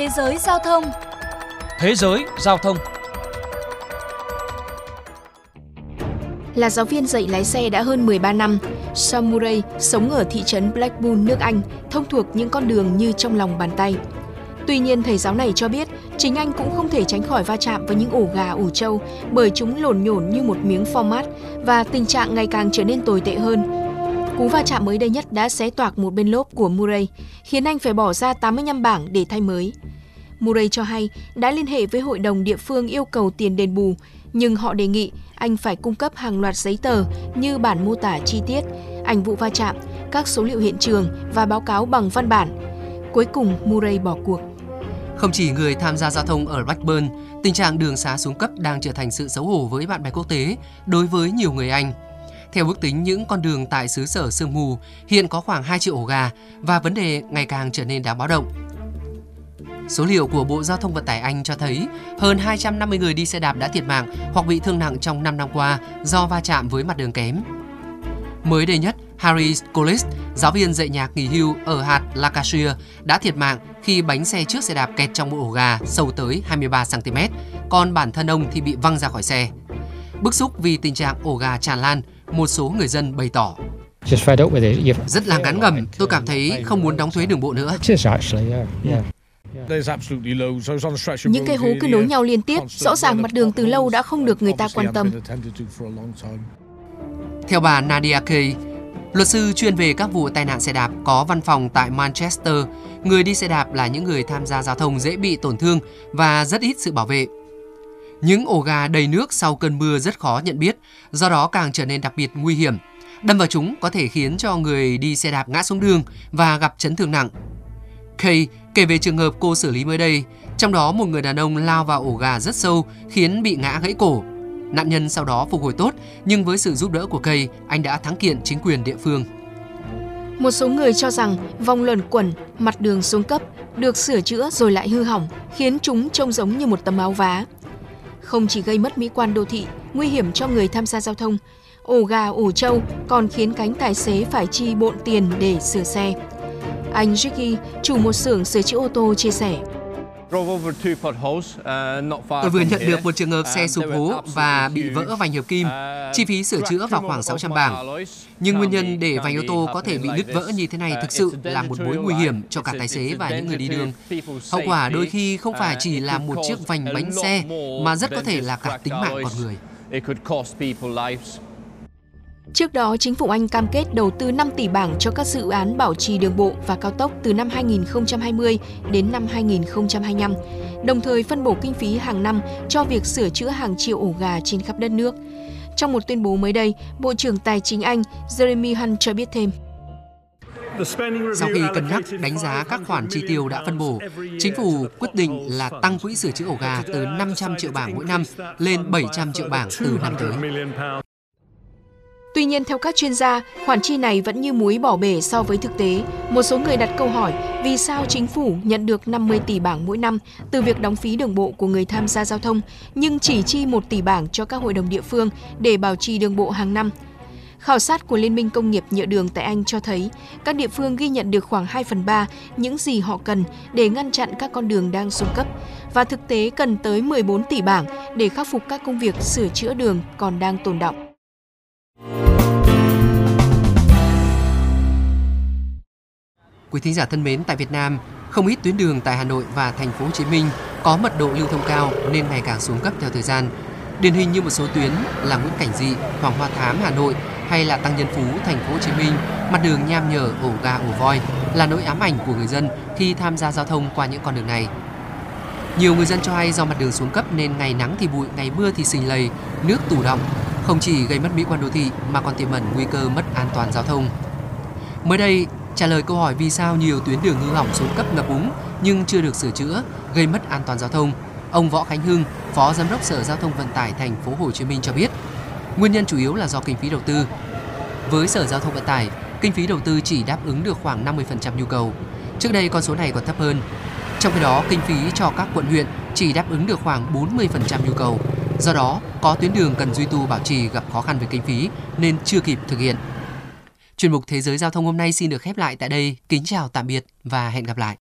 Thế giới giao thông Thế giới giao thông Là giáo viên dạy lái xe đã hơn 13 năm, Sam Murray sống ở thị trấn Blackpool, nước Anh, thông thuộc những con đường như trong lòng bàn tay. Tuy nhiên, thầy giáo này cho biết chính anh cũng không thể tránh khỏi va chạm với những ổ gà, ổ trâu bởi chúng lồn nhổn như một miếng format và tình trạng ngày càng trở nên tồi tệ hơn. Cú va chạm mới đây nhất đã xé toạc một bên lốp của Murray, khiến anh phải bỏ ra 85 bảng để thay mới. Murray cho hay đã liên hệ với hội đồng địa phương yêu cầu tiền đền bù, nhưng họ đề nghị anh phải cung cấp hàng loạt giấy tờ như bản mô tả chi tiết, ảnh vụ va chạm, các số liệu hiện trường và báo cáo bằng văn bản. Cuối cùng, Murray bỏ cuộc. Không chỉ người tham gia giao thông ở Blackburn, tình trạng đường xá xuống cấp đang trở thành sự xấu hổ với bạn bè quốc tế đối với nhiều người Anh. Theo ước tính những con đường tại xứ sở sương mù hiện có khoảng 2 triệu ổ gà và vấn đề ngày càng trở nên đáng báo động. Số liệu của Bộ Giao thông Vận tải Anh cho thấy hơn 250 người đi xe đạp đã thiệt mạng hoặc bị thương nặng trong 5 năm qua do va chạm với mặt đường kém. Mới đây nhất, Harry Collis, giáo viên dạy nhạc nghỉ hưu ở hạt Lancashire, đã thiệt mạng khi bánh xe trước xe đạp kẹt trong một ổ gà sâu tới 23 cm, còn bản thân ông thì bị văng ra khỏi xe. Bức xúc vì tình trạng ổ gà tràn lan, một số người dân bày tỏ. Rất là ngán ngẩm, tôi cảm thấy không muốn đóng thuế đường bộ nữa. Những cây hố cứ nối nhau liên tiếp, rõ ràng mặt đường từ lâu đã không được người ta quan tâm. Theo bà Nadia Kay, luật sư chuyên về các vụ tai nạn xe đạp có văn phòng tại Manchester, người đi xe đạp là những người tham gia giao thông dễ bị tổn thương và rất ít sự bảo vệ. Những ổ gà đầy nước sau cơn mưa rất khó nhận biết, do đó càng trở nên đặc biệt nguy hiểm. Đâm vào chúng có thể khiến cho người đi xe đạp ngã xuống đường và gặp chấn thương nặng. Kay kể về trường hợp cô xử lý mới đây, trong đó một người đàn ông lao vào ổ gà rất sâu khiến bị ngã gãy cổ. Nạn nhân sau đó phục hồi tốt, nhưng với sự giúp đỡ của Kay, anh đã thắng kiện chính quyền địa phương. Một số người cho rằng vòng luẩn quẩn, mặt đường xuống cấp, được sửa chữa rồi lại hư hỏng, khiến chúng trông giống như một tấm áo vá. Không chỉ gây mất mỹ quan đô thị, nguy hiểm cho người tham gia giao thông, ổ gà ổ trâu còn khiến cánh tài xế phải chi bộn tiền để sửa xe. Anh Ricky, chủ một xưởng sửa chữa ô tô chia sẻ. Tôi vừa nhận được một trường hợp xe sụp hố và bị vỡ vành hợp kim. Chi phí sửa chữa vào khoảng 600 bảng. Nhưng nguyên nhân để vành ô tô có thể bị nứt vỡ như thế này thực sự là một mối nguy hiểm cho cả tài xế và những người đi đường. Hậu quả đôi khi không phải chỉ là một chiếc vành bánh xe mà rất có thể là cả tính mạng con người. Trước đó, chính phủ Anh cam kết đầu tư 5 tỷ bảng cho các dự án bảo trì đường bộ và cao tốc từ năm 2020 đến năm 2025, đồng thời phân bổ kinh phí hàng năm cho việc sửa chữa hàng triệu ổ gà trên khắp đất nước. Trong một tuyên bố mới đây, Bộ trưởng Tài chính Anh Jeremy Hunt cho biết thêm. Sau khi cân nhắc đánh giá các khoản chi tiêu đã phân bổ, chính phủ quyết định là tăng quỹ sửa chữa ổ gà từ 500 triệu bảng mỗi năm lên 700 triệu bảng từ năm tới. Tuy nhiên, theo các chuyên gia, khoản chi này vẫn như muối bỏ bể so với thực tế. Một số người đặt câu hỏi vì sao chính phủ nhận được 50 tỷ bảng mỗi năm từ việc đóng phí đường bộ của người tham gia giao thông, nhưng chỉ chi 1 tỷ bảng cho các hội đồng địa phương để bảo trì đường bộ hàng năm. Khảo sát của Liên minh Công nghiệp Nhựa đường tại Anh cho thấy các địa phương ghi nhận được khoảng 2 phần 3 những gì họ cần để ngăn chặn các con đường đang xuống cấp và thực tế cần tới 14 tỷ bảng để khắc phục các công việc sửa chữa đường còn đang tồn động. Quý thính giả thân mến, tại Việt Nam, không ít tuyến đường tại Hà Nội và thành phố Hồ Chí Minh có mật độ lưu thông cao nên ngày càng xuống cấp theo thời gian. Điển hình như một số tuyến là Nguyễn Cảnh Dị, Hoàng Hoa Thám Hà Nội hay là Tăng Nhân Phú thành phố Hồ Chí Minh, mặt đường nham nhở ổ gà ổ voi là nỗi ám ảnh của người dân khi tham gia giao thông qua những con đường này. Nhiều người dân cho hay do mặt đường xuống cấp nên ngày nắng thì bụi, ngày mưa thì sình lầy, nước tù động, không chỉ gây mất mỹ quan đô thị mà còn tiềm ẩn nguy cơ mất an toàn giao thông. Mới đây, trả lời câu hỏi vì sao nhiều tuyến đường hư hỏng xuống cấp ngập úng nhưng chưa được sửa chữa, gây mất an toàn giao thông, ông Võ Khánh Hưng, Phó Giám đốc Sở Giao thông Vận tải thành phố Hồ Chí Minh cho biết, nguyên nhân chủ yếu là do kinh phí đầu tư. Với Sở Giao thông Vận tải, kinh phí đầu tư chỉ đáp ứng được khoảng 50% nhu cầu. Trước đây con số này còn thấp hơn. Trong khi đó, kinh phí cho các quận huyện chỉ đáp ứng được khoảng 40% nhu cầu. Do đó, có tuyến đường cần duy tu bảo trì gặp khó khăn về kinh phí nên chưa kịp thực hiện. Chuyên mục Thế giới Giao thông hôm nay xin được khép lại tại đây. Kính chào tạm biệt và hẹn gặp lại.